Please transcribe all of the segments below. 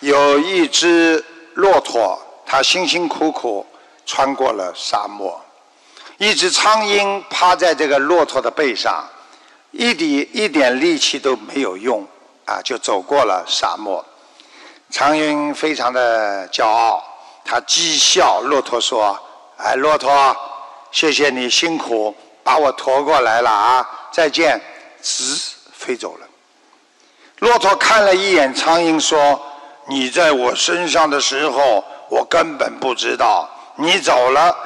有一只骆驼，它辛辛苦苦穿过了沙漠。一只苍蝇趴在这个骆驼的背上，一点一点力气都没有用，啊，就走过了沙漠。苍蝇非常的骄傲，它讥笑骆驼说：“哎，骆驼，谢谢你辛苦把我驮过来了啊，再见。”直飞走了。骆驼看了一眼苍蝇，说：“你在我身上的时候，我根本不知道。你走了。”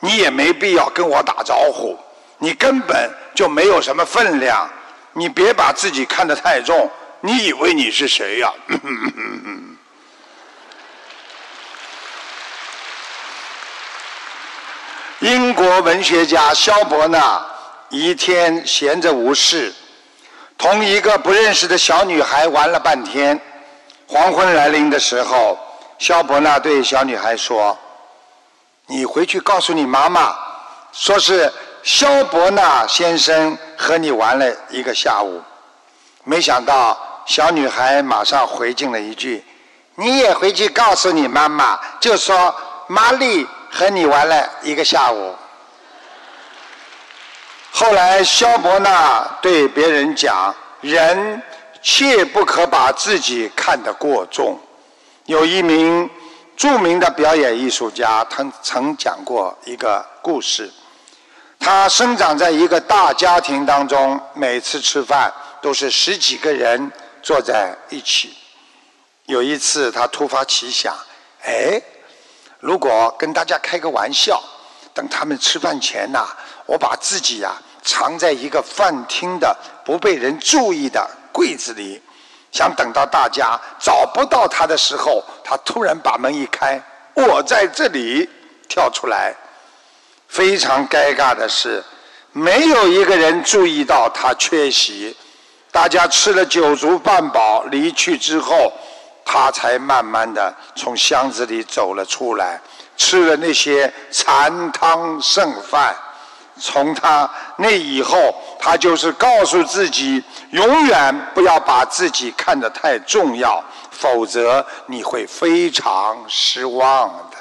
你也没必要跟我打招呼，你根本就没有什么分量，你别把自己看得太重。你以为你是谁呀？英国文学家萧伯纳一天闲着无事，同一个不认识的小女孩玩了半天。黄昏来临的时候，萧伯纳对小女孩说。你回去告诉你妈妈，说是肖伯纳先生和你玩了一个下午。没想到小女孩马上回敬了一句：“你也回去告诉你妈妈，就说玛丽和你玩了一个下午。”后来肖伯纳对别人讲：“人切不可把自己看得过重。”有一名。著名的表演艺术家他曾讲过一个故事。他生长在一个大家庭当中，每次吃饭都是十几个人坐在一起。有一次，他突发奇想：哎，如果跟大家开个玩笑，等他们吃饭前呐，我把自己呀藏在一个饭厅的不被人注意的柜子里。想等到大家找不到他的时候，他突然把门一开，我在这里跳出来。非常尴尬的是，没有一个人注意到他缺席。大家吃了酒足饭饱离去之后，他才慢慢的从箱子里走了出来，吃了那些残汤剩饭。从他那以后，他就是告诉自己，永远不要把自己看得太重要，否则你会非常失望的。